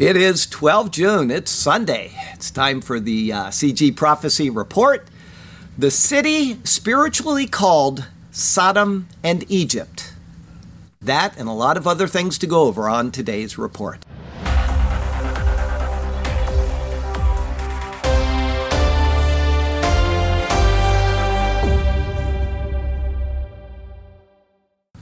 It is 12 June. It's Sunday. It's time for the uh, CG Prophecy Report. The city spiritually called Sodom and Egypt. That and a lot of other things to go over on today's report.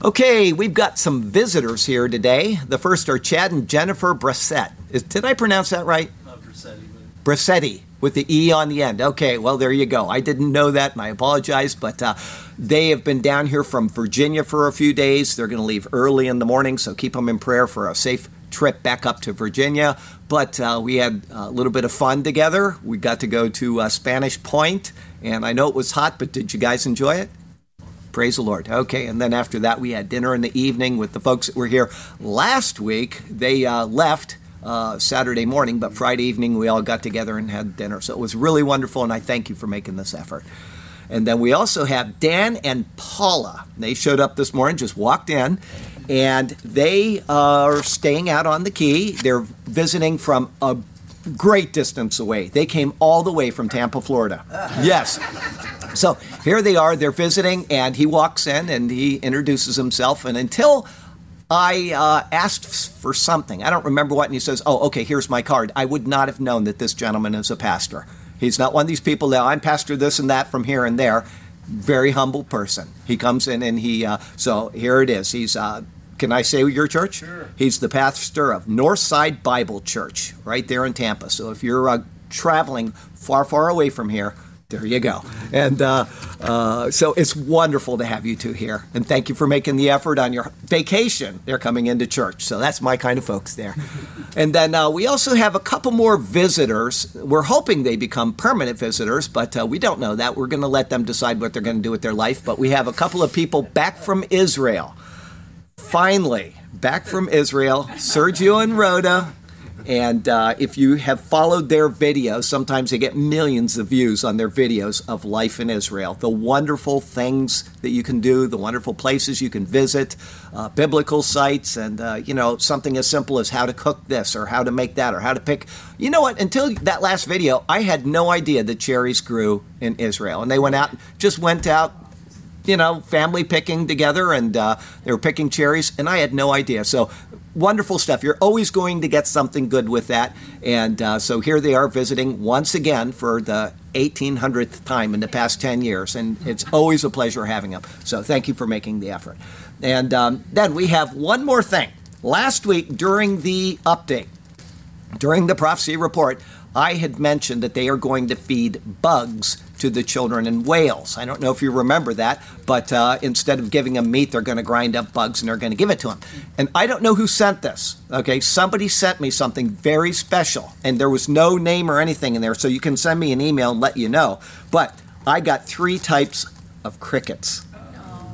Okay, we've got some visitors here today. The first are Chad and Jennifer Brissett. Is, did I pronounce that right? Not Brissetti, but Brissetti with the E on the end. Okay, well, there you go. I didn't know that and I apologize, but uh, they have been down here from Virginia for a few days. They're going to leave early in the morning, so keep them in prayer for a safe trip back up to Virginia. But uh, we had a little bit of fun together. We got to go to uh, Spanish Point, and I know it was hot, but did you guys enjoy it? Praise the Lord. Okay, and then after that, we had dinner in the evening with the folks that were here last week. They uh, left uh, Saturday morning, but Friday evening we all got together and had dinner. So it was really wonderful, and I thank you for making this effort. And then we also have Dan and Paula. They showed up this morning, just walked in, and they are staying out on the key. They're visiting from a great distance away. They came all the way from Tampa, Florida. Yes. So here they are, they're visiting, and he walks in and he introduces himself. And until I uh, asked for something, I don't remember what, and he says, Oh, okay, here's my card. I would not have known that this gentleman is a pastor. He's not one of these people that I'm pastor this and that from here and there. Very humble person. He comes in and he, uh, so here it is. He's, uh, can I say your church? Sure. He's the pastor of Northside Bible Church right there in Tampa. So if you're uh, traveling far, far away from here, there you go. And uh, uh, so it's wonderful to have you two here. And thank you for making the effort on your vacation. They're coming into church. So that's my kind of folks there. And then uh, we also have a couple more visitors. We're hoping they become permanent visitors, but uh, we don't know that. We're going to let them decide what they're going to do with their life. But we have a couple of people back from Israel. Finally, back from Israel, Sergio and Rhoda. And uh, if you have followed their videos, sometimes they get millions of views on their videos of life in Israel. The wonderful things that you can do, the wonderful places you can visit, uh, biblical sites, and uh, you know something as simple as how to cook this or how to make that or how to pick. You know what? Until that last video, I had no idea that cherries grew in Israel, and they went out, just went out you know, family picking together and uh, they were picking cherries, and I had no idea. So wonderful stuff. You're always going to get something good with that. And uh, so here they are visiting once again for the 1800th time in the past 10 years, and it's always a pleasure having them. So thank you for making the effort. And um, then we have one more thing. Last week during the update, during the prophecy report, I had mentioned that they are going to feed bugs to the children in Wales. I don't know if you remember that, but uh, instead of giving them meat, they're going to grind up bugs and they're going to give it to them. And I don't know who sent this. Okay, somebody sent me something very special, and there was no name or anything in there, so you can send me an email and let you know. But I got three types of crickets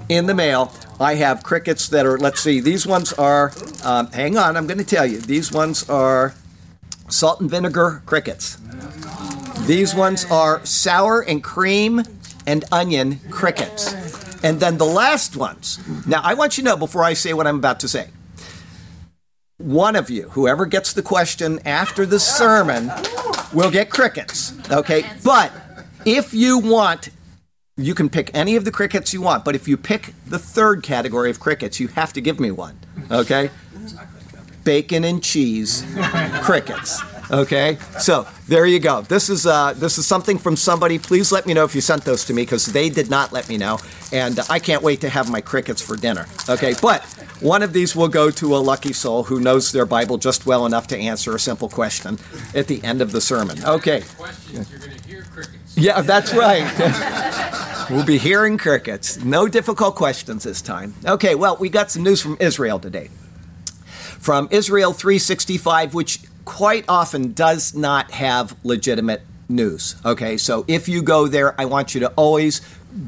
in the mail. I have crickets that are, let's see, these ones are, um, hang on, I'm going to tell you. These ones are salt and vinegar crickets. These ones are sour and cream and onion crickets. And then the last ones. Now, I want you to know before I say what I'm about to say. One of you, whoever gets the question after the sermon, will get crickets. Okay? But if you want, you can pick any of the crickets you want. But if you pick the third category of crickets, you have to give me one. Okay? Bacon and cheese crickets. Okay, so there you go. This is uh, this is something from somebody. Please let me know if you sent those to me because they did not let me know, and I can't wait to have my crickets for dinner. Okay, but one of these will go to a lucky soul who knows their Bible just well enough to answer a simple question at the end of the sermon. Okay. questions, you're going to hear crickets. Yeah, that's right. we'll be hearing crickets. No difficult questions this time. Okay, well, we got some news from Israel today. From Israel 365, which quite often does not have legitimate news. Okay, so if you go there, I want you to always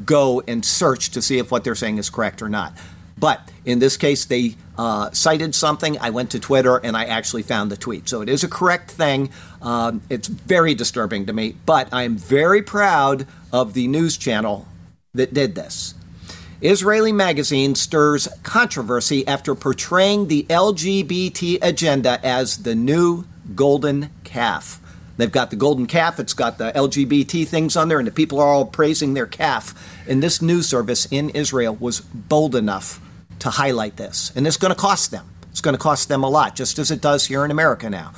go and search to see if what they're saying is correct or not. But in this case, they uh, cited something. I went to Twitter and I actually found the tweet. So it is a correct thing. Um, it's very disturbing to me, but I'm very proud of the news channel that did this. Israeli magazine stirs controversy after portraying the LGBT agenda as the new golden calf. They've got the golden calf, it's got the LGBT things on there, and the people are all praising their calf. And this news service in Israel was bold enough to highlight this. And it's going to cost them. It's going to cost them a lot, just as it does here in America now.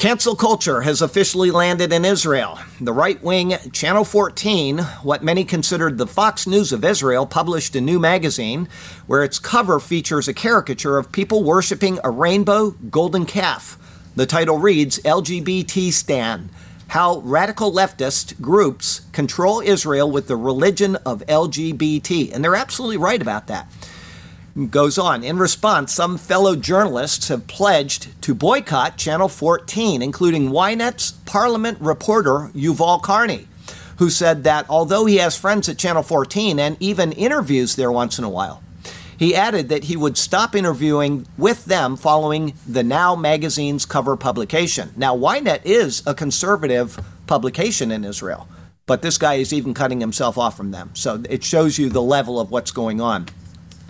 Cancel culture has officially landed in Israel. The right wing Channel 14, what many considered the Fox News of Israel, published a new magazine where its cover features a caricature of people worshiping a rainbow golden calf. The title reads LGBT Stan How Radical Leftist Groups Control Israel with the Religion of LGBT. And they're absolutely right about that goes on. In response, some fellow journalists have pledged to boycott Channel 14, including Ynet's Parliament reporter Yuval Karni, who said that although he has friends at Channel 14 and even interviews there once in a while, he added that he would stop interviewing with them following the Now magazine's cover publication. Now, Ynet is a conservative publication in Israel, but this guy is even cutting himself off from them. So it shows you the level of what's going on.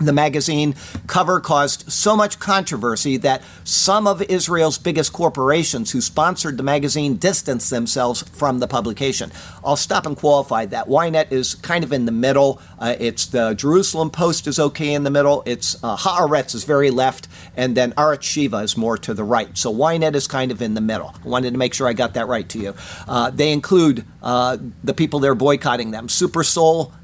The magazine cover caused so much controversy that some of Israel's biggest corporations who sponsored the magazine distanced themselves from the publication. I'll stop and qualify that. Ynet is kind of in the middle. Uh, it's the Jerusalem Post is okay in the middle. It's uh, Haaretz is very left, and then Arutz Sheva is more to the right. So Ynet is kind of in the middle. I wanted to make sure I got that right to you. Uh, they include uh, the people they're boycotting them: Super Soul,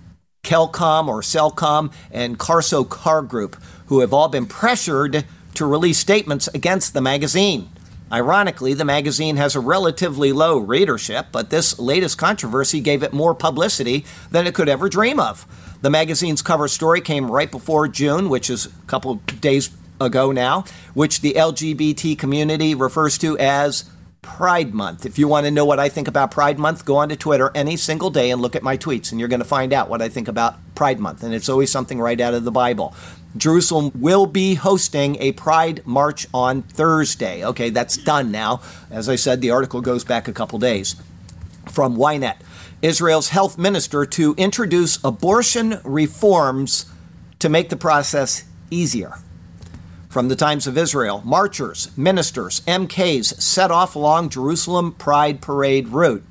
Kelcom or Cellcom, and Carso Car Group, who have all been pressured to release statements against the magazine. Ironically, the magazine has a relatively low readership, but this latest controversy gave it more publicity than it could ever dream of. The magazine's cover story came right before June, which is a couple days ago now, which the LGBT community refers to as Pride Month. If you want to know what I think about Pride Month, go onto Twitter any single day and look at my tweets, and you're going to find out what I think about Pride Month. And it's always something right out of the Bible. Jerusalem will be hosting a Pride March on Thursday. Okay, that's done now. As I said, the article goes back a couple days. From Ynet Israel's health minister to introduce abortion reforms to make the process easier. From the Times of Israel, marchers, ministers, MKs set off along Jerusalem Pride Parade route.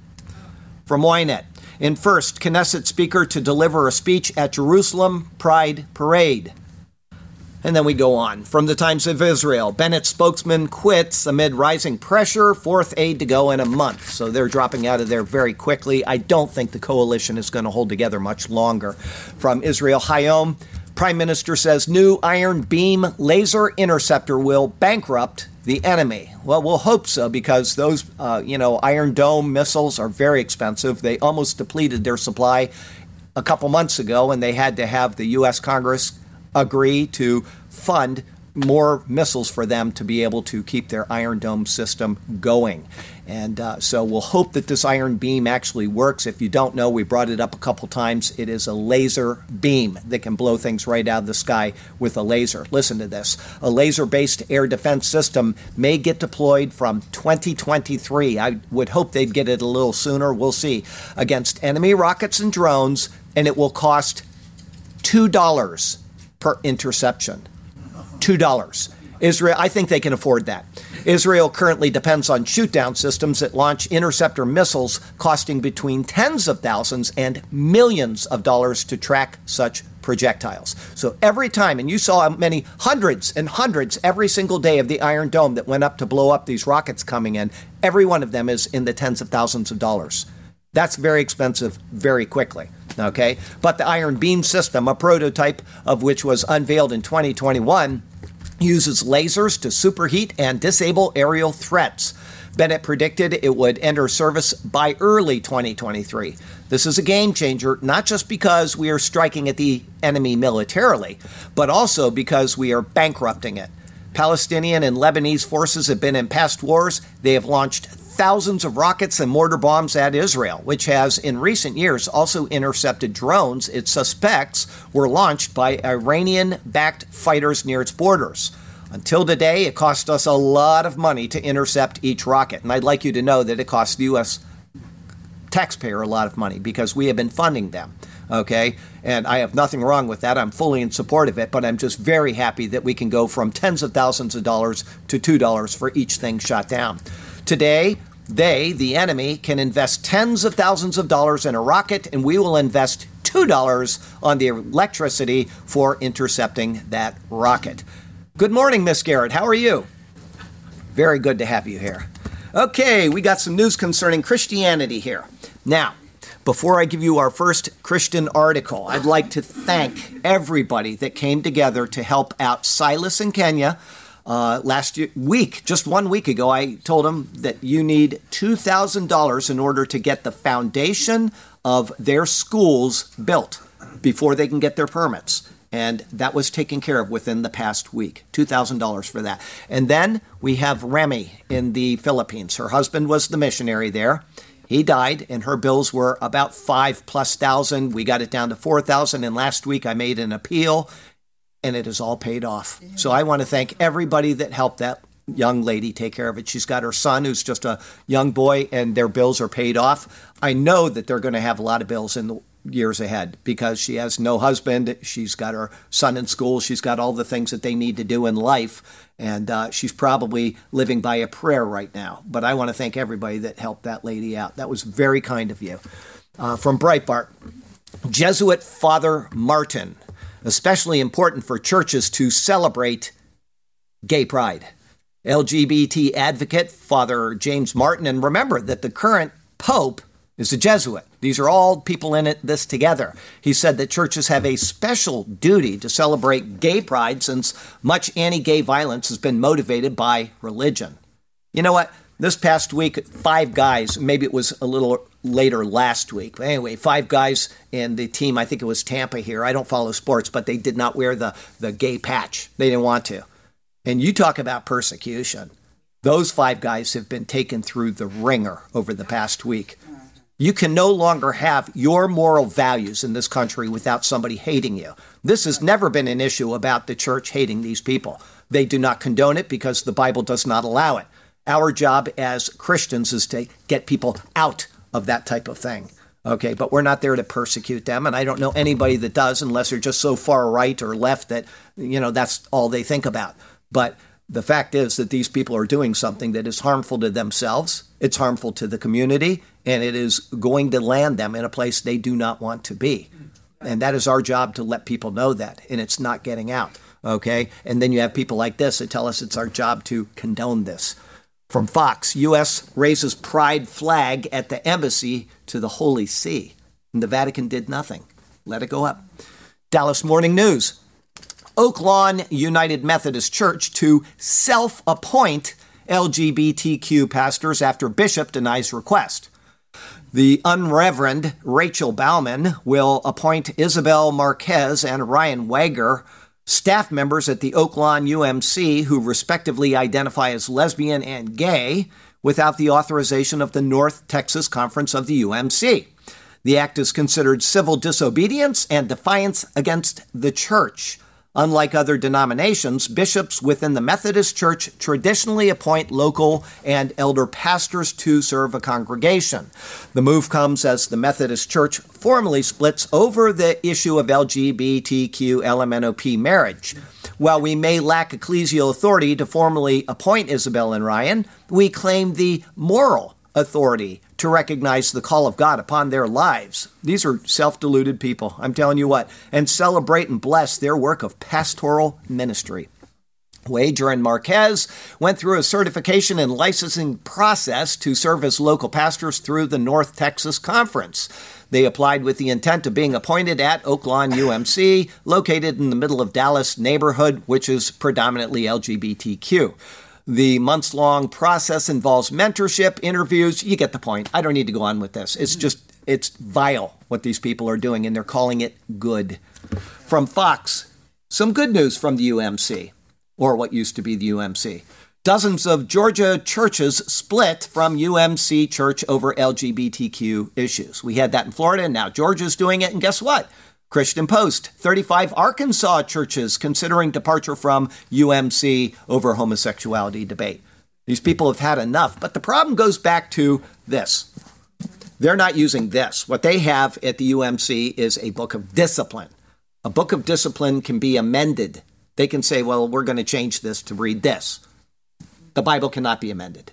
From Ynet, in first, Knesset speaker to deliver a speech at Jerusalem Pride Parade. And then we go on. From the Times of Israel, Bennett spokesman quits amid rising pressure, fourth aid to go in a month. So they're dropping out of there very quickly. I don't think the coalition is going to hold together much longer. From Israel Hayom, Prime Minister says new Iron Beam laser interceptor will bankrupt the enemy. Well, we'll hope so because those, uh, you know, Iron Dome missiles are very expensive. They almost depleted their supply a couple months ago, and they had to have the U.S. Congress agree to fund more missiles for them to be able to keep their Iron Dome system going. And uh, so we'll hope that this iron beam actually works. If you don't know, we brought it up a couple times. It is a laser beam that can blow things right out of the sky with a laser. Listen to this a laser based air defense system may get deployed from 2023. I would hope they'd get it a little sooner. We'll see. Against enemy rockets and drones, and it will cost $2 per interception. $2. Israel, I think they can afford that. Israel currently depends on shoot down systems that launch interceptor missiles costing between tens of thousands and millions of dollars to track such projectiles. So every time, and you saw many hundreds and hundreds every single day of the Iron Dome that went up to blow up these rockets coming in, every one of them is in the tens of thousands of dollars. That's very expensive very quickly. Okay? But the Iron Beam system, a prototype of which was unveiled in 2021, uses lasers to superheat and disable aerial threats. Bennett predicted it would enter service by early 2023. This is a game changer, not just because we are striking at the enemy militarily, but also because we are bankrupting it. Palestinian and Lebanese forces have been in past wars. They have launched thousands of rockets and mortar bombs at Israel, which has in recent years also intercepted drones it suspects were launched by Iranian backed fighters near its borders. Until today, it cost us a lot of money to intercept each rocket. And I'd like you to know that it costs the U.S. taxpayer a lot of money because we have been funding them. Okay, and I have nothing wrong with that. I'm fully in support of it, but I'm just very happy that we can go from tens of thousands of dollars to two dollars for each thing shot down. Today, they, the enemy, can invest tens of thousands of dollars in a rocket, and we will invest $2 on the electricity for intercepting that rocket. Good morning, Miss Garrett. How are you? Very good to have you here. Okay, we got some news concerning Christianity here. Now, before I give you our first Christian article, I'd like to thank everybody that came together to help out Silas in Kenya. Uh, last year, week, just one week ago, I told them that you need $2,000 in order to get the foundation of their schools built before they can get their permits. And that was taken care of within the past week. $2,000 for that. And then we have Remy in the Philippines. Her husband was the missionary there. He died, and her bills were about five plus thousand. We got it down to four thousand. And last week I made an appeal, and it is all paid off. So I want to thank everybody that helped that young lady take care of it. She's got her son, who's just a young boy, and their bills are paid off. I know that they're going to have a lot of bills in the years ahead because she has no husband. She's got her son in school. She's got all the things that they need to do in life. And uh, she's probably living by a prayer right now. But I want to thank everybody that helped that lady out. That was very kind of you. Uh, from Breitbart Jesuit Father Martin, especially important for churches to celebrate gay pride. LGBT advocate Father James Martin, and remember that the current Pope is a Jesuit. These are all people in it this together. He said that churches have a special duty to celebrate gay pride since much anti gay violence has been motivated by religion. You know what? This past week, five guys, maybe it was a little later last week. But anyway, five guys in the team, I think it was Tampa here. I don't follow sports, but they did not wear the, the gay patch. They didn't want to. And you talk about persecution. Those five guys have been taken through the ringer over the past week. You can no longer have your moral values in this country without somebody hating you. This has never been an issue about the church hating these people. They do not condone it because the Bible does not allow it. Our job as Christians is to get people out of that type of thing. Okay, but we're not there to persecute them, and I don't know anybody that does unless they're just so far right or left that, you know, that's all they think about. But the fact is that these people are doing something that is harmful to themselves, it's harmful to the community, and it is going to land them in a place they do not want to be. And that is our job to let people know that, and it's not getting out. Okay? And then you have people like this that tell us it's our job to condone this. From Fox, U.S. raises pride flag at the embassy to the Holy See. And the Vatican did nothing. Let it go up. Dallas Morning News. Oaklawn United Methodist Church to self appoint LGBTQ pastors after bishop denies request. The Unreverend Rachel Baughman will appoint Isabel Marquez and Ryan Wager, staff members at the Oaklawn UMC who respectively identify as lesbian and gay, without the authorization of the North Texas Conference of the UMC. The act is considered civil disobedience and defiance against the church. Unlike other denominations, bishops within the Methodist Church traditionally appoint local and elder pastors to serve a congregation. The move comes as the Methodist Church formally splits over the issue of LGBTQ LMNOP marriage. While we may lack ecclesial authority to formally appoint Isabel and Ryan, we claim the moral authority to recognize the call of God upon their lives. These are self deluded people, I'm telling you what, and celebrate and bless their work of pastoral ministry. Wager and Marquez went through a certification and licensing process to serve as local pastors through the North Texas Conference. They applied with the intent of being appointed at Oaklawn UMC, located in the middle of Dallas neighborhood, which is predominantly LGBTQ. The months long process involves mentorship, interviews. You get the point. I don't need to go on with this. It's mm-hmm. just, it's vile what these people are doing, and they're calling it good. From Fox, some good news from the UMC, or what used to be the UMC. Dozens of Georgia churches split from UMC Church over LGBTQ issues. We had that in Florida, and now Georgia's doing it, and guess what? Christian Post 35 Arkansas churches considering departure from UMC over homosexuality debate. These people have had enough, but the problem goes back to this. They're not using this. What they have at the UMC is a book of discipline. A book of discipline can be amended. They can say, well, we're going to change this to read this. The Bible cannot be amended.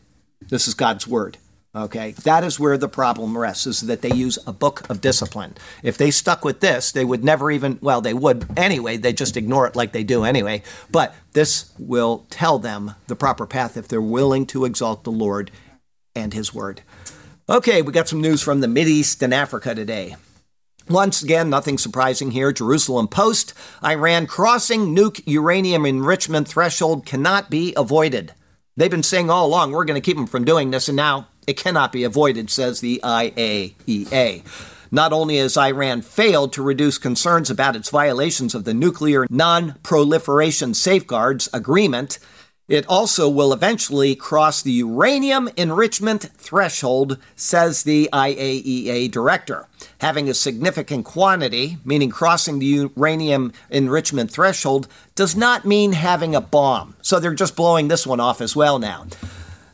This is God's word. Okay, that is where the problem rests, is that they use a book of discipline. If they stuck with this, they would never even, well, they would anyway, they just ignore it like they do anyway. But this will tell them the proper path if they're willing to exalt the Lord and His word. Okay, we got some news from the East and Africa today. Once again, nothing surprising here. Jerusalem Post Iran crossing nuke uranium enrichment threshold cannot be avoided. They've been saying all along, we're going to keep them from doing this, and now it cannot be avoided, says the IAEA. Not only has Iran failed to reduce concerns about its violations of the Nuclear Non Proliferation Safeguards Agreement, it also will eventually cross the uranium enrichment threshold, says the IAEA director. Having a significant quantity, meaning crossing the uranium enrichment threshold, does not mean having a bomb. So they're just blowing this one off as well now.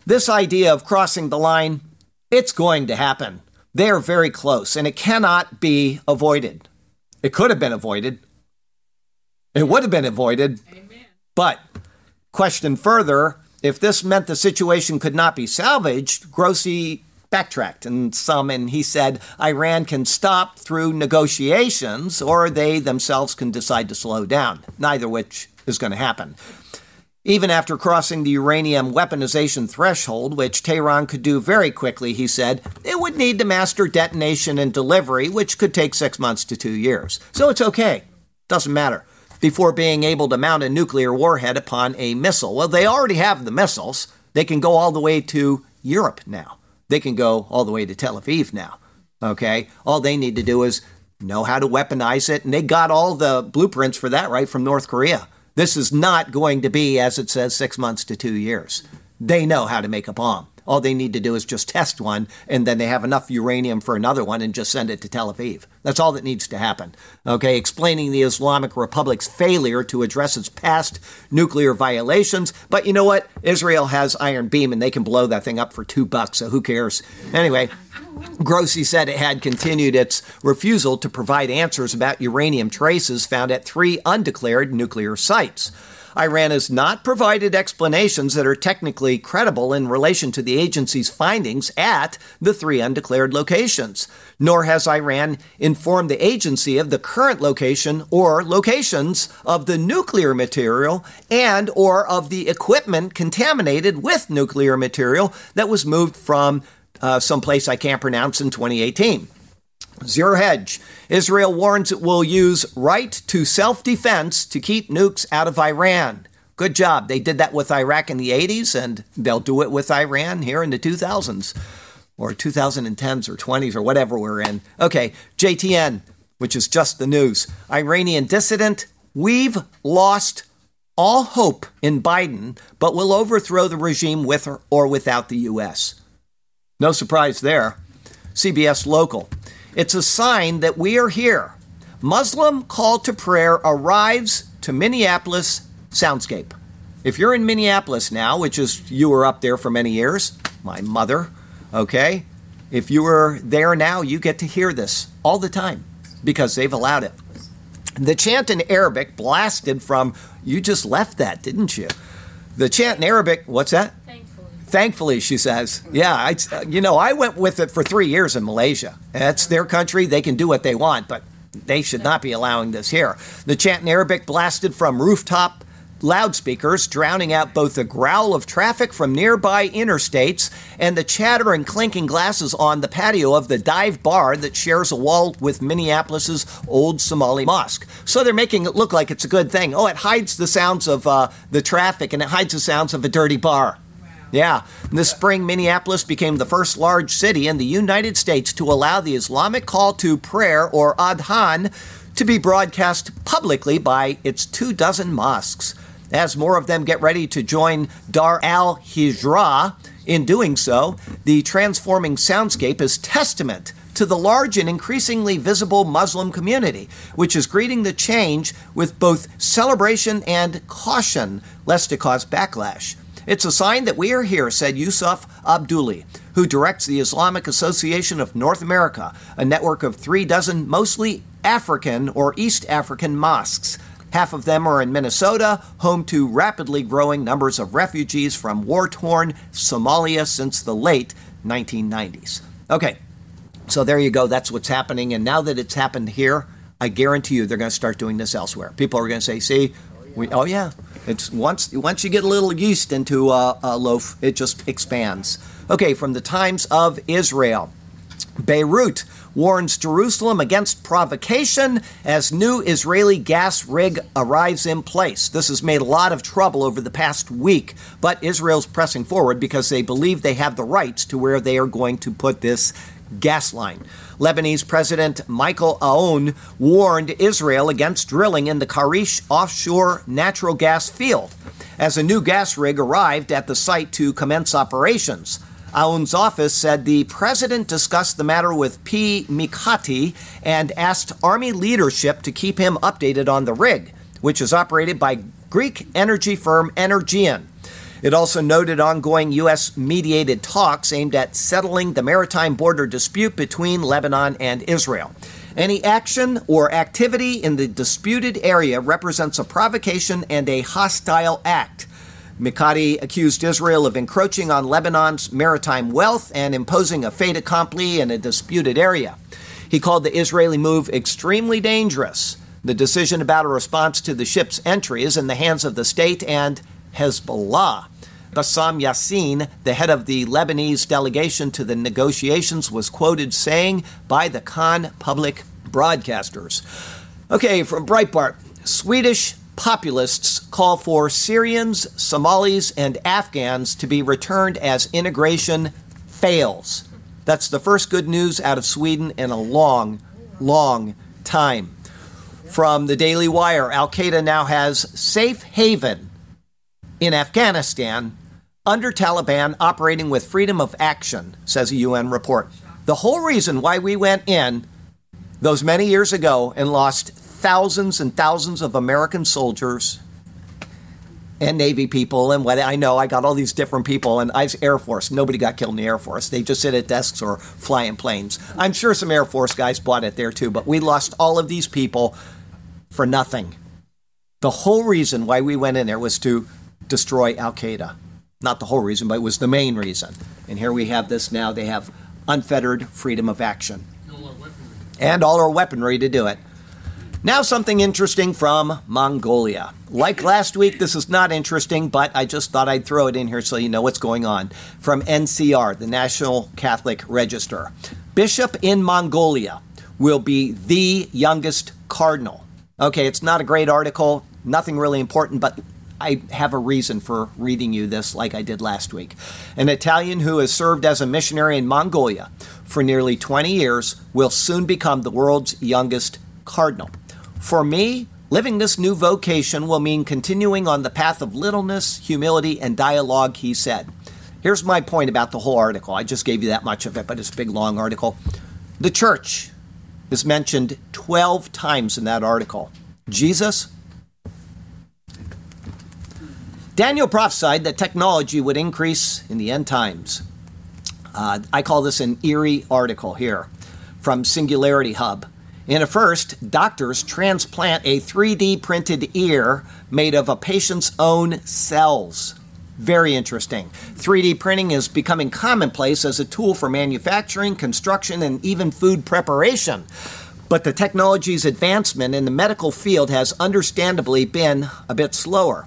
This idea of crossing the line, it's going to happen. They are very close, and it cannot be avoided. It could have been avoided. It would have been avoided. Amen. But, question further if this meant the situation could not be salvaged, Grossi backtracked and some, and he said Iran can stop through negotiations or they themselves can decide to slow down, neither which is going to happen even after crossing the uranium weaponization threshold, which Tehran could do very quickly, he said, it would need to master detonation and delivery, which could take six months to two years. So it's okay. Doesn't matter. Before being able to mount a nuclear warhead upon a missile. Well, they already have the missiles. They can go all the way to Europe now. They can go all the way to Tel Aviv now. Okay? All they need to do is know how to weaponize it, and they got all the blueprints for that right from North Korea. This is not going to be, as it says, six months to two years. They know how to make a bomb. All they need to do is just test one, and then they have enough uranium for another one and just send it to Tel Aviv. That's all that needs to happen. Okay, explaining the Islamic Republic's failure to address its past nuclear violations. But you know what? Israel has Iron Beam, and they can blow that thing up for two bucks, so who cares? Anyway, Grossi said it had continued its refusal to provide answers about uranium traces found at three undeclared nuclear sites. Iran has not provided explanations that are technically credible in relation to the agency's findings at the three undeclared locations, nor has Iran informed the agency of the current location or locations of the nuclear material and or of the equipment contaminated with nuclear material that was moved from uh, someplace I can't pronounce in 2018. Zero hedge. Israel warns it will use right to self defense to keep nukes out of Iran. Good job. They did that with Iraq in the 80s, and they'll do it with Iran here in the 2000s or 2010s or 20s or whatever we're in. Okay, JTN, which is just the news. Iranian dissident, we've lost all hope in Biden, but will overthrow the regime with or without the U.S. No surprise there. CBS Local. It's a sign that we are here. Muslim call to prayer arrives to Minneapolis soundscape. If you're in Minneapolis now, which is you were up there for many years, my mother, okay? If you were there now, you get to hear this all the time because they've allowed it. The chant in Arabic blasted from, you just left that, didn't you? The chant in Arabic, what's that? Thankfully, she says, yeah, I, you know, I went with it for three years in Malaysia. That's their country. They can do what they want, but they should not be allowing this here. The chant in Arabic blasted from rooftop loudspeakers, drowning out both the growl of traffic from nearby interstates and the chatter and clinking glasses on the patio of the dive bar that shares a wall with Minneapolis's old Somali mosque. So they're making it look like it's a good thing. Oh, it hides the sounds of uh, the traffic and it hides the sounds of a dirty bar. Yeah. This spring, Minneapolis became the first large city in the United States to allow the Islamic call to prayer, or adhan, to be broadcast publicly by its two dozen mosques. As more of them get ready to join Dar al Hijra, in doing so, the transforming soundscape is testament to the large and increasingly visible Muslim community, which is greeting the change with both celebration and caution, lest it cause backlash. It's a sign that we are here, said Yusuf Abdulle, who directs the Islamic Association of North America, a network of three dozen mostly African or East African mosques. Half of them are in Minnesota, home to rapidly growing numbers of refugees from war torn Somalia since the late 1990s. Okay, so there you go. That's what's happening. And now that it's happened here, I guarantee you they're going to start doing this elsewhere. People are going to say, see, we, oh yeah, it's once once you get a little yeast into a, a loaf, it just expands. Okay, from the Times of Israel. Beirut warns Jerusalem against provocation as new Israeli gas rig arrives in place. This has made a lot of trouble over the past week, but Israel's pressing forward because they believe they have the rights to where they are going to put this gas line. Lebanese President Michael Aoun warned Israel against drilling in the Karish offshore natural gas field as a new gas rig arrived at the site to commence operations. Aoun's office said the president discussed the matter with P. Mikati and asked Army leadership to keep him updated on the rig, which is operated by Greek energy firm Energean. It also noted ongoing U.S. mediated talks aimed at settling the maritime border dispute between Lebanon and Israel. Any action or activity in the disputed area represents a provocation and a hostile act. Mikati accused Israel of encroaching on Lebanon's maritime wealth and imposing a fait accompli in a disputed area. He called the Israeli move extremely dangerous. The decision about a response to the ship's entry is in the hands of the state and Hezbollah. Bassam Yassin, the head of the Lebanese delegation to the negotiations, was quoted saying by the Kan public broadcasters. Okay, from Breitbart Swedish populists call for Syrians, Somalis, and Afghans to be returned as integration fails. That's the first good news out of Sweden in a long, long time. From the Daily Wire, Al Qaeda now has safe haven in Afghanistan under Taliban operating with freedom of action, says a UN report. The whole reason why we went in those many years ago and lost thousands and thousands of American soldiers and Navy people and what I know, I got all these different people, and I was Air Force. Nobody got killed in the Air Force. They just sit at desks or fly in planes. I'm sure some Air Force guys bought it there too, but we lost all of these people for nothing. The whole reason why we went in there was to destroy Al Qaeda. Not the whole reason, but it was the main reason. And here we have this now. They have unfettered freedom of action and all our weaponry to do it. Now, something interesting from Mongolia. Like last week, this is not interesting, but I just thought I'd throw it in here so you know what's going on. From NCR, the National Catholic Register. Bishop in Mongolia will be the youngest cardinal. Okay, it's not a great article, nothing really important, but I have a reason for reading you this like I did last week. An Italian who has served as a missionary in Mongolia for nearly 20 years will soon become the world's youngest cardinal. For me, living this new vocation will mean continuing on the path of littleness, humility, and dialogue, he said. Here's my point about the whole article. I just gave you that much of it, but it's a big, long article. The church is mentioned 12 times in that article. Jesus, Daniel prophesied that technology would increase in the end times. Uh, I call this an eerie article here from Singularity Hub. In a first, doctors transplant a 3D printed ear made of a patient's own cells. Very interesting. 3D printing is becoming commonplace as a tool for manufacturing, construction, and even food preparation. But the technology's advancement in the medical field has understandably been a bit slower.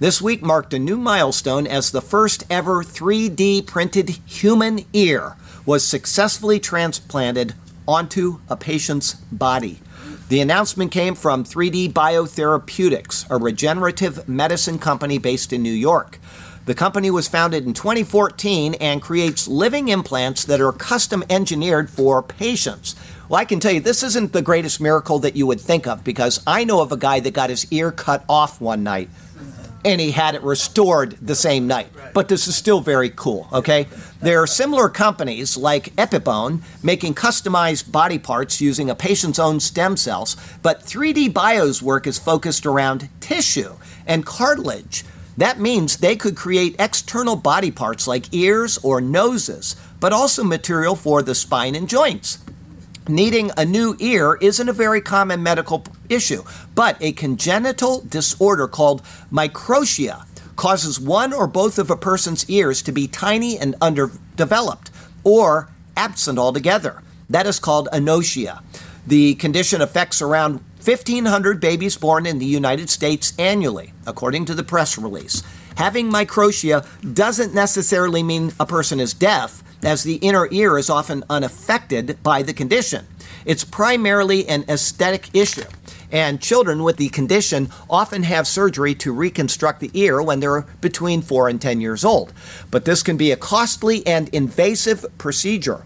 This week marked a new milestone as the first ever 3D printed human ear was successfully transplanted onto a patient's body. The announcement came from 3D Biotherapeutics, a regenerative medicine company based in New York. The company was founded in 2014 and creates living implants that are custom engineered for patients. Well, I can tell you, this isn't the greatest miracle that you would think of because I know of a guy that got his ear cut off one night and he had it restored the same night. But this is still very cool, okay? There are similar companies like Epibone making customized body parts using a patient's own stem cells, but 3D Bio's work is focused around tissue and cartilage. That means they could create external body parts like ears or noses, but also material for the spine and joints. Needing a new ear isn't a very common medical issue, but a congenital disorder called microtia causes one or both of a person's ears to be tiny and underdeveloped or absent altogether. That is called anotia. The condition affects around 1,500 babies born in the United States annually, according to the press release. Having microtia doesn't necessarily mean a person is deaf, as the inner ear is often unaffected by the condition. It's primarily an aesthetic issue and children with the condition often have surgery to reconstruct the ear when they're between 4 and 10 years old. But this can be a costly and invasive procedure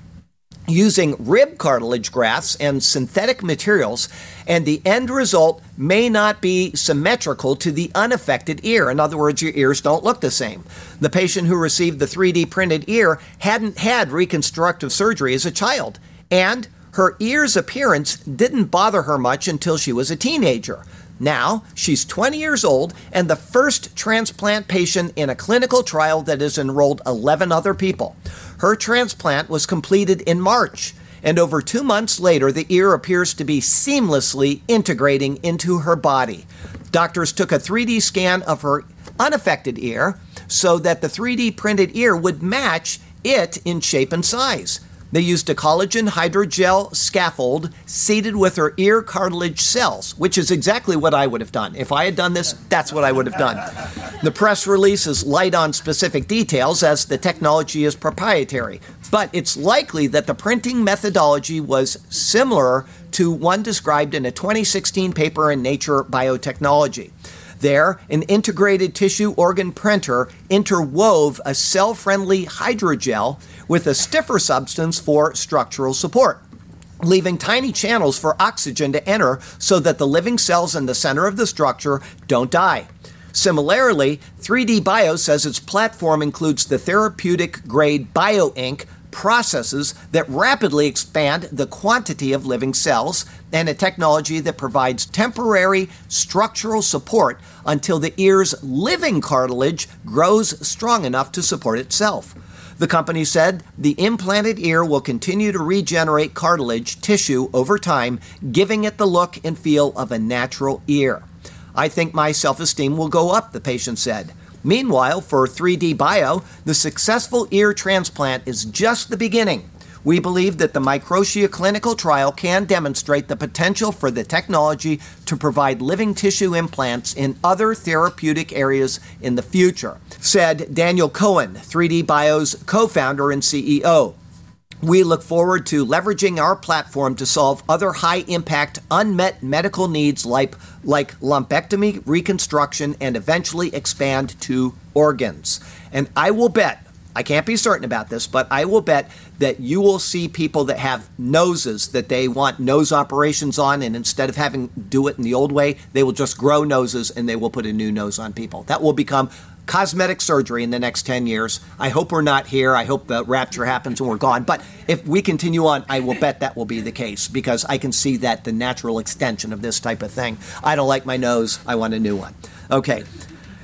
using rib cartilage grafts and synthetic materials, and the end result may not be symmetrical to the unaffected ear. In other words, your ears don't look the same. The patient who received the 3D printed ear hadn't had reconstructive surgery as a child, and her ear's appearance didn't bother her much until she was a teenager. Now, she's 20 years old and the first transplant patient in a clinical trial that has enrolled 11 other people. Her transplant was completed in March, and over two months later, the ear appears to be seamlessly integrating into her body. Doctors took a 3D scan of her unaffected ear so that the 3D printed ear would match it in shape and size. They used a collagen hydrogel scaffold seated with her ear cartilage cells, which is exactly what I would have done. If I had done this, that's what I would have done. The press release is light on specific details as the technology is proprietary, but it's likely that the printing methodology was similar to one described in a 2016 paper in Nature Biotechnology. There, an integrated tissue organ printer interwove a cell friendly hydrogel with a stiffer substance for structural support leaving tiny channels for oxygen to enter so that the living cells in the center of the structure don't die. Similarly, 3D Bio says its platform includes the therapeutic grade BioInk processes that rapidly expand the quantity of living cells and a technology that provides temporary structural support until the ear's living cartilage grows strong enough to support itself. The company said the implanted ear will continue to regenerate cartilage tissue over time, giving it the look and feel of a natural ear. I think my self esteem will go up, the patient said. Meanwhile, for 3D Bio, the successful ear transplant is just the beginning. We believe that the Microtia clinical trial can demonstrate the potential for the technology to provide living tissue implants in other therapeutic areas in the future, said Daniel Cohen, 3D Bio's co founder and CEO. We look forward to leveraging our platform to solve other high impact, unmet medical needs like, like lumpectomy, reconstruction, and eventually expand to organs. And I will bet I can't be certain about this, but I will bet that you will see people that have noses that they want nose operations on, and instead of having do it in the old way, they will just grow noses and they will put a new nose on people. That will become cosmetic surgery in the next 10 years. I hope we're not here. I hope the rapture happens and we're gone. But if we continue on, I will bet that will be the case because I can see that the natural extension of this type of thing. I don't like my nose. I want a new one. Okay.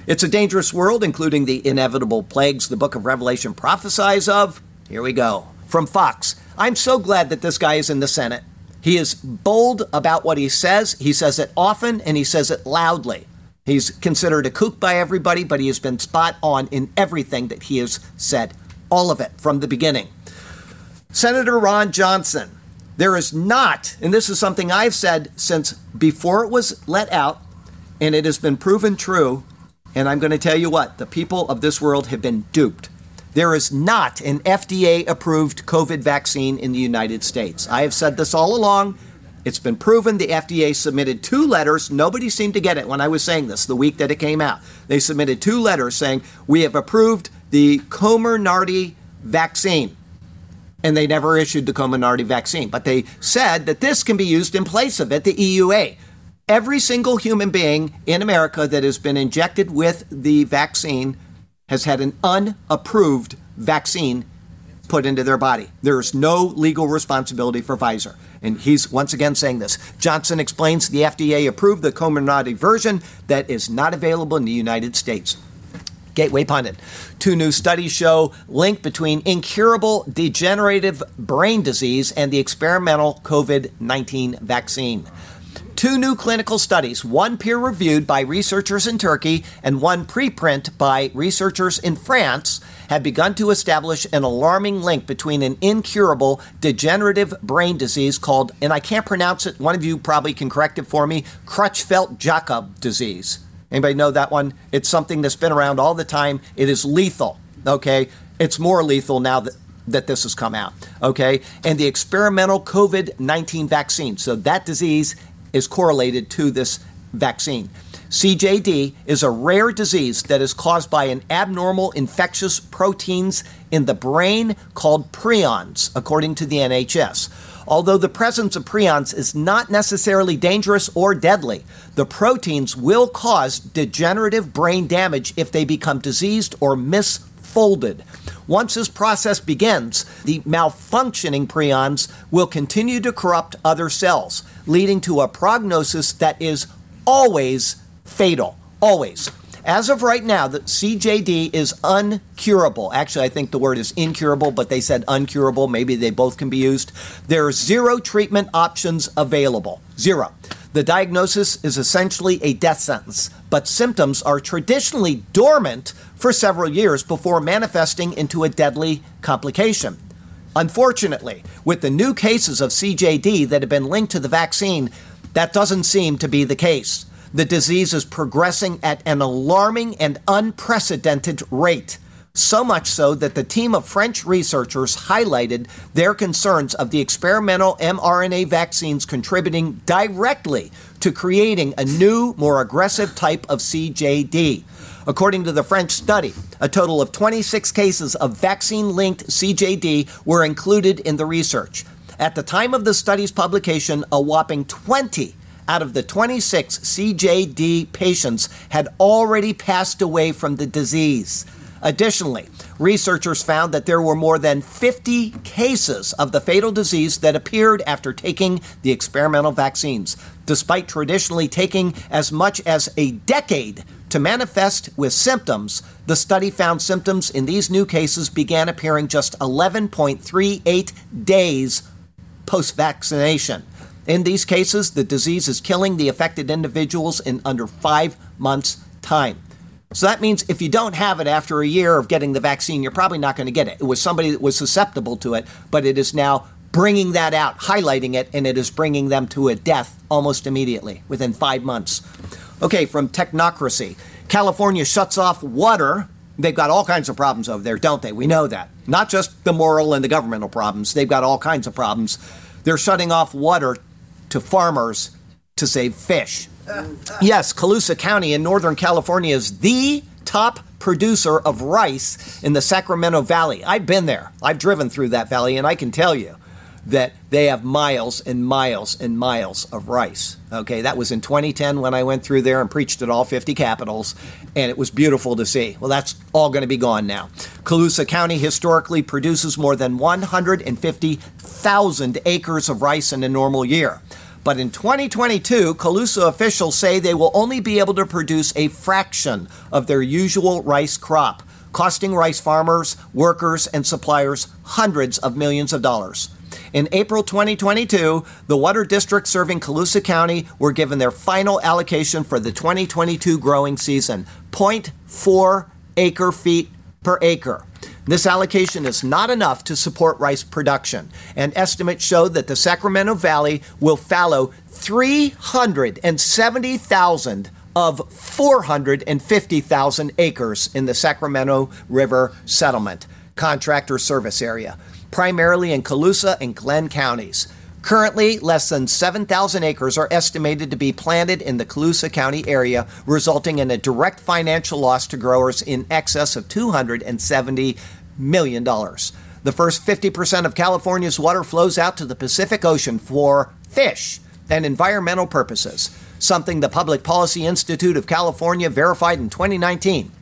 It's a dangerous world, including the inevitable plagues the book of Revelation prophesies of. Here we go. From Fox I'm so glad that this guy is in the Senate. He is bold about what he says. He says it often and he says it loudly. He's considered a kook by everybody, but he has been spot on in everything that he has said. All of it from the beginning. Senator Ron Johnson, there is not, and this is something I've said since before it was let out, and it has been proven true, and I'm going to tell you what, the people of this world have been duped. There is not an FDA approved COVID vaccine in the United States. I have said this all along. It's been proven. The FDA submitted two letters. Nobody seemed to get it when I was saying this the week that it came out. They submitted two letters saying, We have approved the Comirnaty vaccine. And they never issued the Comirnaty vaccine. But they said that this can be used in place of it, the EUA every single human being in America that has been injected with the vaccine has had an unapproved vaccine put into their body. There is no legal responsibility for Pfizer. And he's once again saying this. Johnson explains the FDA approved the Comirnaty version that is not available in the United States. Gateway Pundit. Two new studies show link between incurable degenerative brain disease and the experimental COVID 19 vaccine. Two new clinical studies, one peer reviewed by researchers in Turkey and one preprint by researchers in France, have begun to establish an alarming link between an incurable degenerative brain disease called, and I can't pronounce it, one of you probably can correct it for me, Creutzfeldt Jakob disease. Anybody know that one? It's something that's been around all the time. It is lethal, okay? It's more lethal now that that this has come out, okay? And the experimental COVID 19 vaccine. So that disease is correlated to this vaccine. CJD is a rare disease that is caused by an abnormal infectious proteins in the brain called prions, according to the NHS. Although the presence of prions is not necessarily dangerous or deadly, the proteins will cause degenerative brain damage if they become diseased or misfolded. Once this process begins, the malfunctioning prions will continue to corrupt other cells, leading to a prognosis that is always fatal. Always. As of right now, the CJD is uncurable. Actually, I think the word is incurable, but they said uncurable. Maybe they both can be used. There are zero treatment options available. Zero. The diagnosis is essentially a death sentence, but symptoms are traditionally dormant for several years before manifesting into a deadly complication. Unfortunately, with the new cases of CJD that have been linked to the vaccine, that doesn't seem to be the case. The disease is progressing at an alarming and unprecedented rate. So much so that the team of French researchers highlighted their concerns of the experimental mRNA vaccines contributing directly to creating a new, more aggressive type of CJD. According to the French study, a total of 26 cases of vaccine linked CJD were included in the research. At the time of the study's publication, a whopping 20 out of the 26 CJD patients had already passed away from the disease. Additionally, researchers found that there were more than 50 cases of the fatal disease that appeared after taking the experimental vaccines, despite traditionally taking as much as a decade to manifest with symptoms. The study found symptoms in these new cases began appearing just 11.38 days post vaccination. In these cases, the disease is killing the affected individuals in under five months' time. So that means if you don't have it after a year of getting the vaccine, you're probably not going to get it. It was somebody that was susceptible to it, but it is now bringing that out, highlighting it, and it is bringing them to a death almost immediately within five months. Okay, from technocracy. California shuts off water. They've got all kinds of problems over there, don't they? We know that. Not just the moral and the governmental problems, they've got all kinds of problems. They're shutting off water to farmers to save fish. Yes, Colusa County in Northern California is the top producer of rice in the Sacramento Valley. I've been there, I've driven through that valley, and I can tell you that they have miles and miles and miles of rice. Okay, that was in 2010 when I went through there and preached at all 50 capitals, and it was beautiful to see. Well, that's all going to be gone now. Colusa County historically produces more than 150,000 acres of rice in a normal year. But in 2022, Colusa officials say they will only be able to produce a fraction of their usual rice crop, costing rice farmers, workers, and suppliers hundreds of millions of dollars. In April 2022, the water district serving Colusa County were given their final allocation for the 2022 growing season 0.4 acre feet per acre. This allocation is not enough to support rice production, and estimates show that the Sacramento Valley will fallow 370,000 of 450,000 acres in the Sacramento River settlement contractor service area, primarily in Colusa and Glenn counties. Currently, less than 7,000 acres are estimated to be planted in the Colusa County area, resulting in a direct financial loss to growers in excess of $270 million. The first 50% of California's water flows out to the Pacific Ocean for fish and environmental purposes, something the Public Policy Institute of California verified in 2019.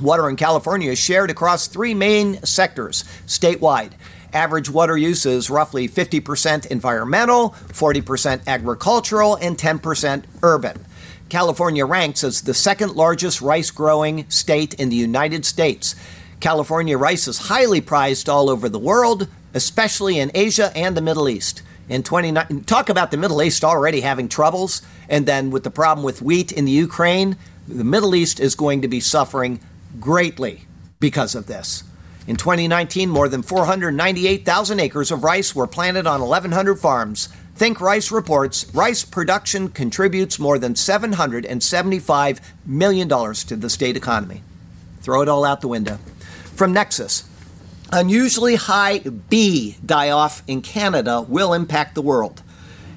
Water in California is shared across three main sectors statewide Average water use is roughly 50% environmental, 40% agricultural, and 10% urban. California ranks as the second largest rice growing state in the United States. California rice is highly prized all over the world, especially in Asia and the Middle East. In 29, talk about the Middle East already having troubles, and then with the problem with wheat in the Ukraine, the Middle East is going to be suffering greatly because of this. In 2019, more than 498,000 acres of rice were planted on 1,100 farms. Think Rice reports rice production contributes more than $775 million to the state economy. Throw it all out the window. From Nexus Unusually high bee die off in Canada will impact the world.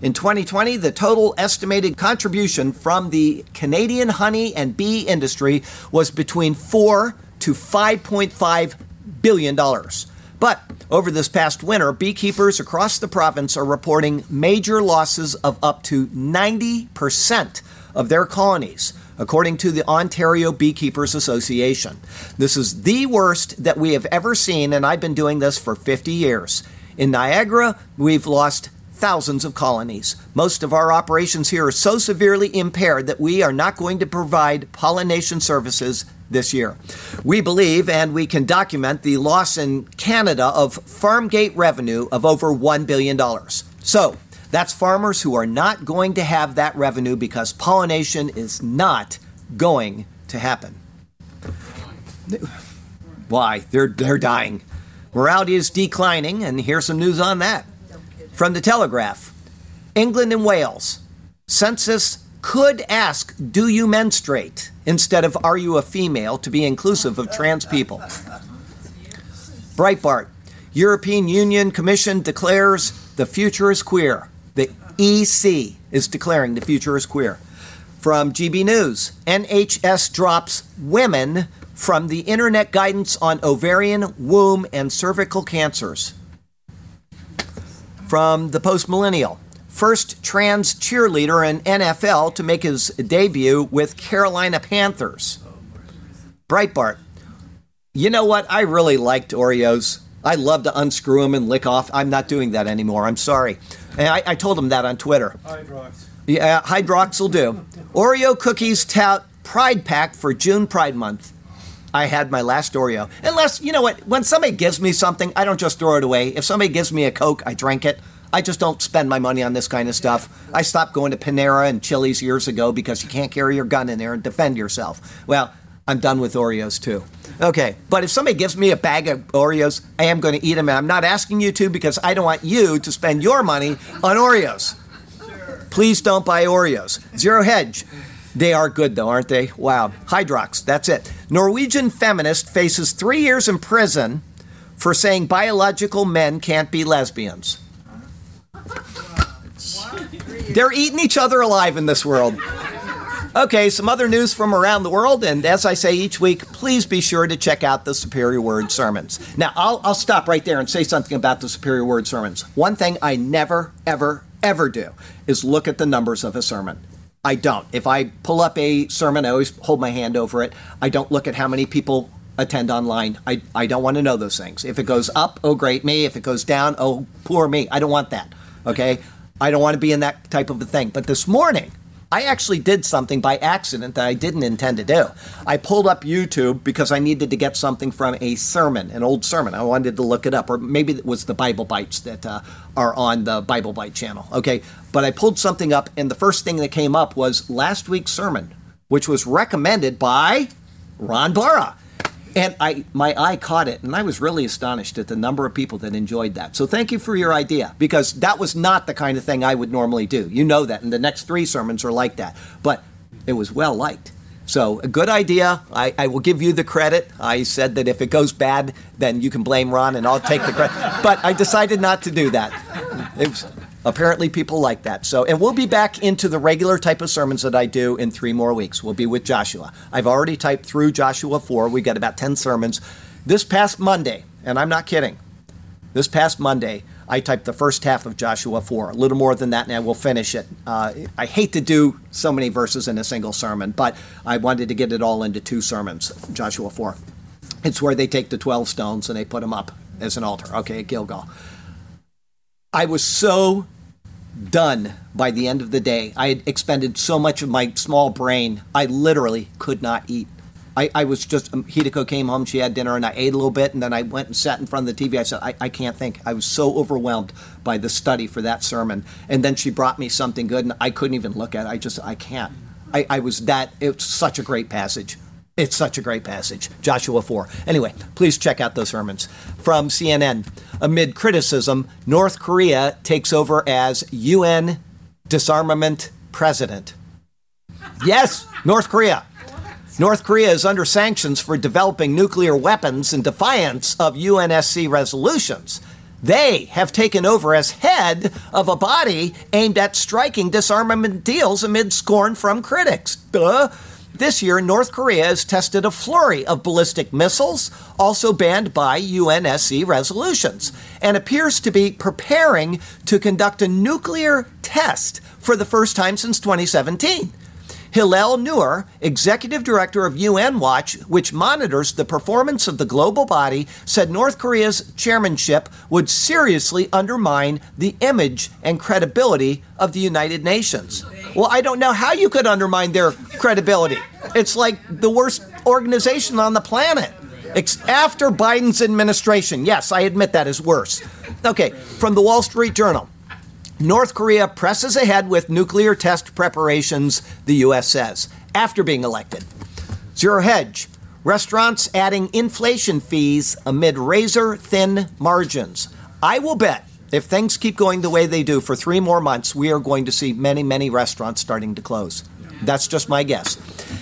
In 2020, the total estimated contribution from the Canadian honey and bee industry was between 4 to 5.5 billion dollars. But over this past winter, beekeepers across the province are reporting major losses of up to 90% of their colonies, according to the Ontario Beekeepers Association. This is the worst that we have ever seen, and I've been doing this for 50 years. In Niagara, we've lost thousands of colonies. Most of our operations here are so severely impaired that we are not going to provide pollination services this year. We believe, and we can document, the loss in Canada of farm gate revenue of over $1 billion. So, that's farmers who are not going to have that revenue because pollination is not going to happen. Why? They're, they're dying. Morality is declining, and here's some news on that. From the Telegraph England and Wales. Census could ask, Do you menstruate? instead of, Are you a female? to be inclusive of trans people. Breitbart. European Union Commission declares the future is queer. The EC is declaring the future is queer. From GB News, NHS drops women from the internet guidance on ovarian, womb, and cervical cancers. From the Post Millennial, first trans cheerleader in NFL to make his debut with Carolina Panthers. Breitbart, you know what? I really liked Oreos. I love to unscrew them and lick off. I'm not doing that anymore. I'm sorry. And I, I told him that on Twitter. Hydrox. Yeah, Hydrox will do. Oreo cookies tout Pride Pack for June Pride Month. I had my last Oreo. Unless, you know what, when somebody gives me something, I don't just throw it away. If somebody gives me a Coke, I drink it. I just don't spend my money on this kind of stuff. I stopped going to Panera and Chili's years ago because you can't carry your gun in there and defend yourself. Well, I'm done with Oreos too. Okay, but if somebody gives me a bag of Oreos, I am going to eat them. And I'm not asking you to because I don't want you to spend your money on Oreos. Please don't buy Oreos. Zero Hedge. They are good though, aren't they? Wow. Hydrox, that's it. Norwegian feminist faces three years in prison for saying biological men can't be lesbians. They're eating each other alive in this world. Okay, some other news from around the world, and as I say each week, please be sure to check out the Superior Word sermons. Now, I'll, I'll stop right there and say something about the Superior Word sermons. One thing I never, ever, ever do is look at the numbers of a sermon. I don't. If I pull up a sermon, I always hold my hand over it. I don't look at how many people attend online. I, I don't want to know those things. If it goes up, oh, great me. If it goes down, oh, poor me. I don't want that. Okay? I don't want to be in that type of a thing. But this morning, I actually did something by accident that I didn't intend to do. I pulled up YouTube because I needed to get something from a sermon, an old sermon. I wanted to look it up, or maybe it was the Bible Bites that uh, are on the Bible Bite channel. Okay, but I pulled something up, and the first thing that came up was last week's sermon, which was recommended by Ron Barra. And I, my eye caught it, and I was really astonished at the number of people that enjoyed that. So thank you for your idea, because that was not the kind of thing I would normally do. You know that, and the next three sermons are like that. But it was well liked. So a good idea. I, I will give you the credit. I said that if it goes bad, then you can blame Ron, and I'll take the credit. but I decided not to do that. It was, Apparently, people like that. So, and we'll be back into the regular type of sermons that I do in three more weeks. We'll be with Joshua. I've already typed through Joshua 4. We've got about 10 sermons. This past Monday, and I'm not kidding, this past Monday, I typed the first half of Joshua 4, a little more than that, and I will finish it. Uh, I hate to do so many verses in a single sermon, but I wanted to get it all into two sermons, Joshua 4. It's where they take the 12 stones and they put them up as an altar, okay, at Gilgal. I was so done by the end of the day. I had expended so much of my small brain, I literally could not eat. I, I was just, um, came home, she had dinner, and I ate a little bit, and then I went and sat in front of the TV. I said, I, I can't think. I was so overwhelmed by the study for that sermon. And then she brought me something good, and I couldn't even look at it. I just, I can't. I, I was that, it's such a great passage. It's such a great passage, Joshua 4. Anyway, please check out those sermons. From CNN Amid criticism, North Korea takes over as UN disarmament president. Yes, North Korea. North Korea is under sanctions for developing nuclear weapons in defiance of UNSC resolutions. They have taken over as head of a body aimed at striking disarmament deals amid scorn from critics. Duh. This year, North Korea has tested a flurry of ballistic missiles, also banned by UNSC resolutions, and appears to be preparing to conduct a nuclear test for the first time since 2017. Hillel Neuer, executive director of UN Watch, which monitors the performance of the global body, said North Korea's chairmanship would seriously undermine the image and credibility of the United Nations. Well, I don't know how you could undermine their credibility. It's like the worst organization on the planet. After Biden's administration, yes, I admit that is worse. Okay, from the Wall Street Journal. North Korea presses ahead with nuclear test preparations, the U.S. says, after being elected. Zero Hedge. Restaurants adding inflation fees amid razor thin margins. I will bet if things keep going the way they do for three more months, we are going to see many, many restaurants starting to close. That's just my guess.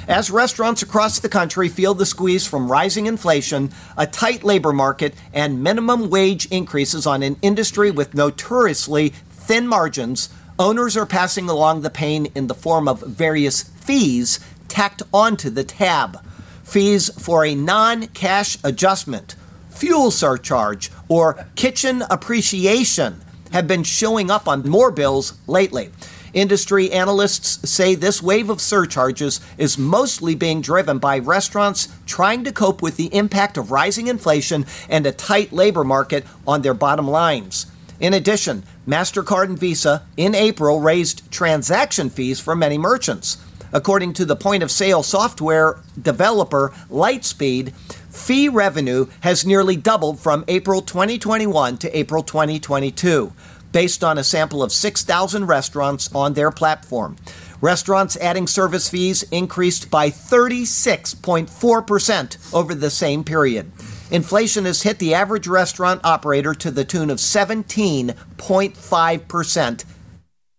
As restaurants across the country feel the squeeze from rising inflation, a tight labor market, and minimum wage increases on an industry with notoriously thin margins, owners are passing along the pain in the form of various fees tacked onto the tab. Fees for a non cash adjustment, fuel surcharge, or kitchen appreciation have been showing up on more bills lately. Industry analysts say this wave of surcharges is mostly being driven by restaurants trying to cope with the impact of rising inflation and a tight labor market on their bottom lines. In addition, MasterCard and Visa in April raised transaction fees for many merchants. According to the point of sale software developer Lightspeed, fee revenue has nearly doubled from April 2021 to April 2022, based on a sample of 6,000 restaurants on their platform. Restaurants adding service fees increased by 36.4% over the same period. Inflation has hit the average restaurant operator to the tune of 17.5%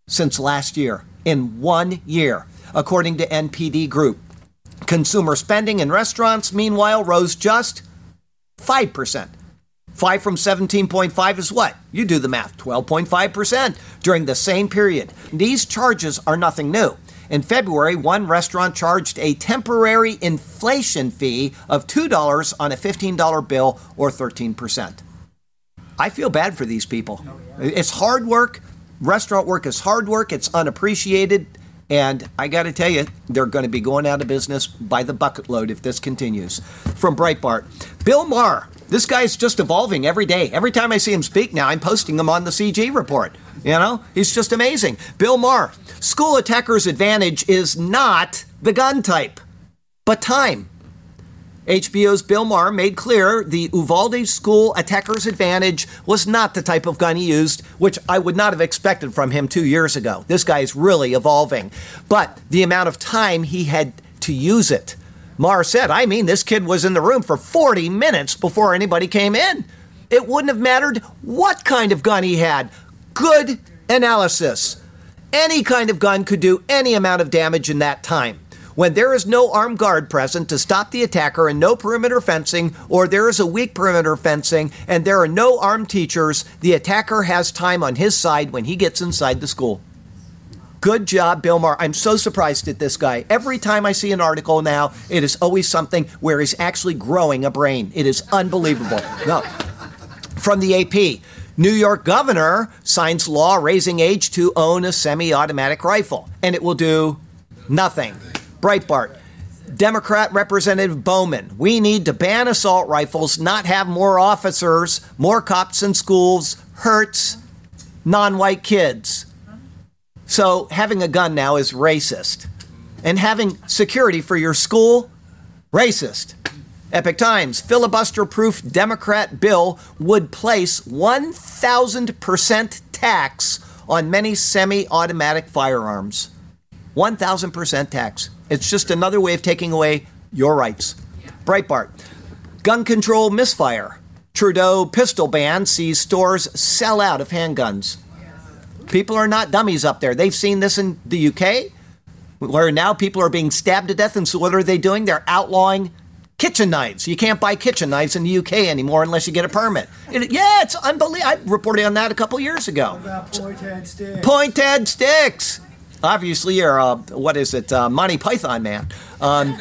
since last year, in one year, according to NPD Group. Consumer spending in restaurants, meanwhile, rose just 5%. 5 from 17.5 is what? You do the math 12.5% during the same period. These charges are nothing new. In February, one restaurant charged a temporary inflation fee of $2 on a $15 bill or 13%. I feel bad for these people. It's hard work. Restaurant work is hard work, it's unappreciated. And I got to tell you, they're going to be going out of business by the bucket load if this continues. From Breitbart, Bill Maher. This guy's just evolving every day. Every time I see him speak now, I'm posting him on the CG report. You know, he's just amazing. Bill Maher, school attacker's advantage is not the gun type, but time. HBO's Bill Maher made clear the Uvalde school attacker's advantage was not the type of gun he used, which I would not have expected from him two years ago. This guy is really evolving. But the amount of time he had to use it. Maher said, I mean, this kid was in the room for 40 minutes before anybody came in. It wouldn't have mattered what kind of gun he had. Good analysis. Any kind of gun could do any amount of damage in that time. When there is no armed guard present to stop the attacker and no perimeter fencing, or there is a weak perimeter fencing and there are no armed teachers, the attacker has time on his side when he gets inside the school. Good job, Bill Maher. I'm so surprised at this guy. Every time I see an article now, it is always something where he's actually growing a brain. It is unbelievable. No. From the AP, New York governor signs law raising age to own a semi automatic rifle, and it will do nothing. Breitbart. Democrat Representative Bowman, we need to ban assault rifles, not have more officers, more cops in schools, hurts non white kids. So having a gun now is racist. And having security for your school, racist. Epoch Times filibuster proof Democrat bill would place 1,000% tax on many semi automatic firearms. 1,000% tax. It's just another way of taking away your rights. Breitbart. Gun control misfire. Trudeau pistol ban sees stores sell out of handguns. People are not dummies up there. They've seen this in the UK, where now people are being stabbed to death. And so what are they doing? They're outlawing kitchen knives. You can't buy kitchen knives in the UK anymore unless you get a permit. It, yeah, it's unbelievable. I reported on that a couple years ago. Point sticks. Pointed sticks. Obviously, you're a, what is it, uh, Monty Python man. Um,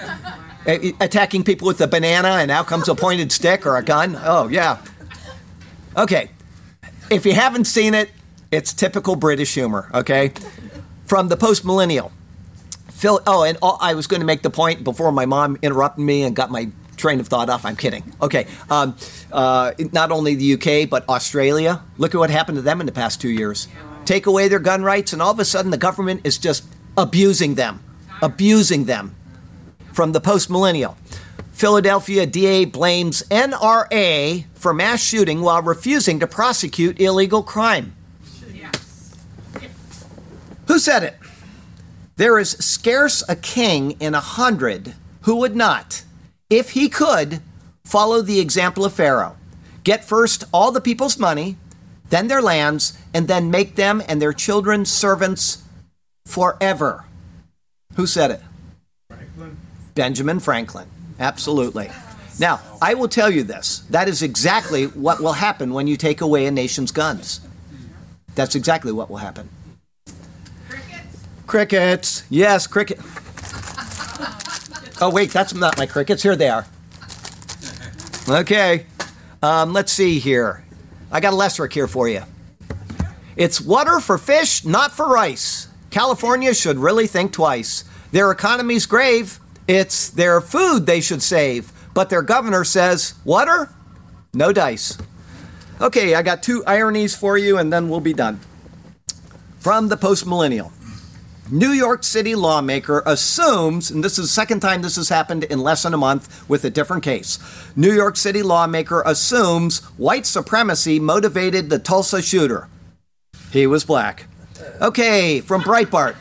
attacking people with a banana and out comes a pointed stick or a gun. Oh, yeah. Okay. If you haven't seen it, it's typical British humor, okay? From the post millennial. Phil, oh, and all, I was going to make the point before my mom interrupted me and got my train of thought off. I'm kidding. Okay. Um, uh, not only the UK, but Australia. Look at what happened to them in the past two years. Take away their gun rights, and all of a sudden the government is just abusing them. Abusing them. From the post millennial. Philadelphia DA blames NRA for mass shooting while refusing to prosecute illegal crime. Who said it? There is scarce a king in a hundred who would not, if he could, follow the example of Pharaoh. Get first all the people's money, then their lands, and then make them and their children servants forever. Who said it? Franklin. Benjamin Franklin. Absolutely. Now, I will tell you this. That is exactly what will happen when you take away a nation's guns. That's exactly what will happen. Crickets. Crickets. Yes, cricket. Oh, wait, that's not my crickets. Here they are. Okay. Um, let's see here. I got a lesser here for you. It's water for fish, not for rice. California should really think twice. Their economy's grave. It's their food they should save. But their governor says, water? No dice. Okay, I got two ironies for you, and then we'll be done. From the post millennial. New York City lawmaker assumes, and this is the second time this has happened in less than a month with a different case. New York City lawmaker assumes white supremacy motivated the Tulsa shooter. He was black. Okay, from Breitbart.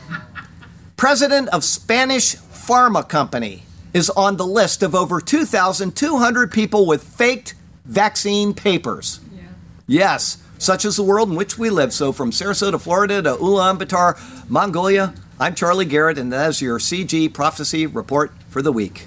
President of Spanish Pharma Company is on the list of over 2,200 people with faked vaccine papers. Yes, such is the world in which we live. So, from Sarasota, Florida to Ulaanbaatar, Mongolia, I'm Charlie Garrett, and that is your CG Prophecy Report for the week.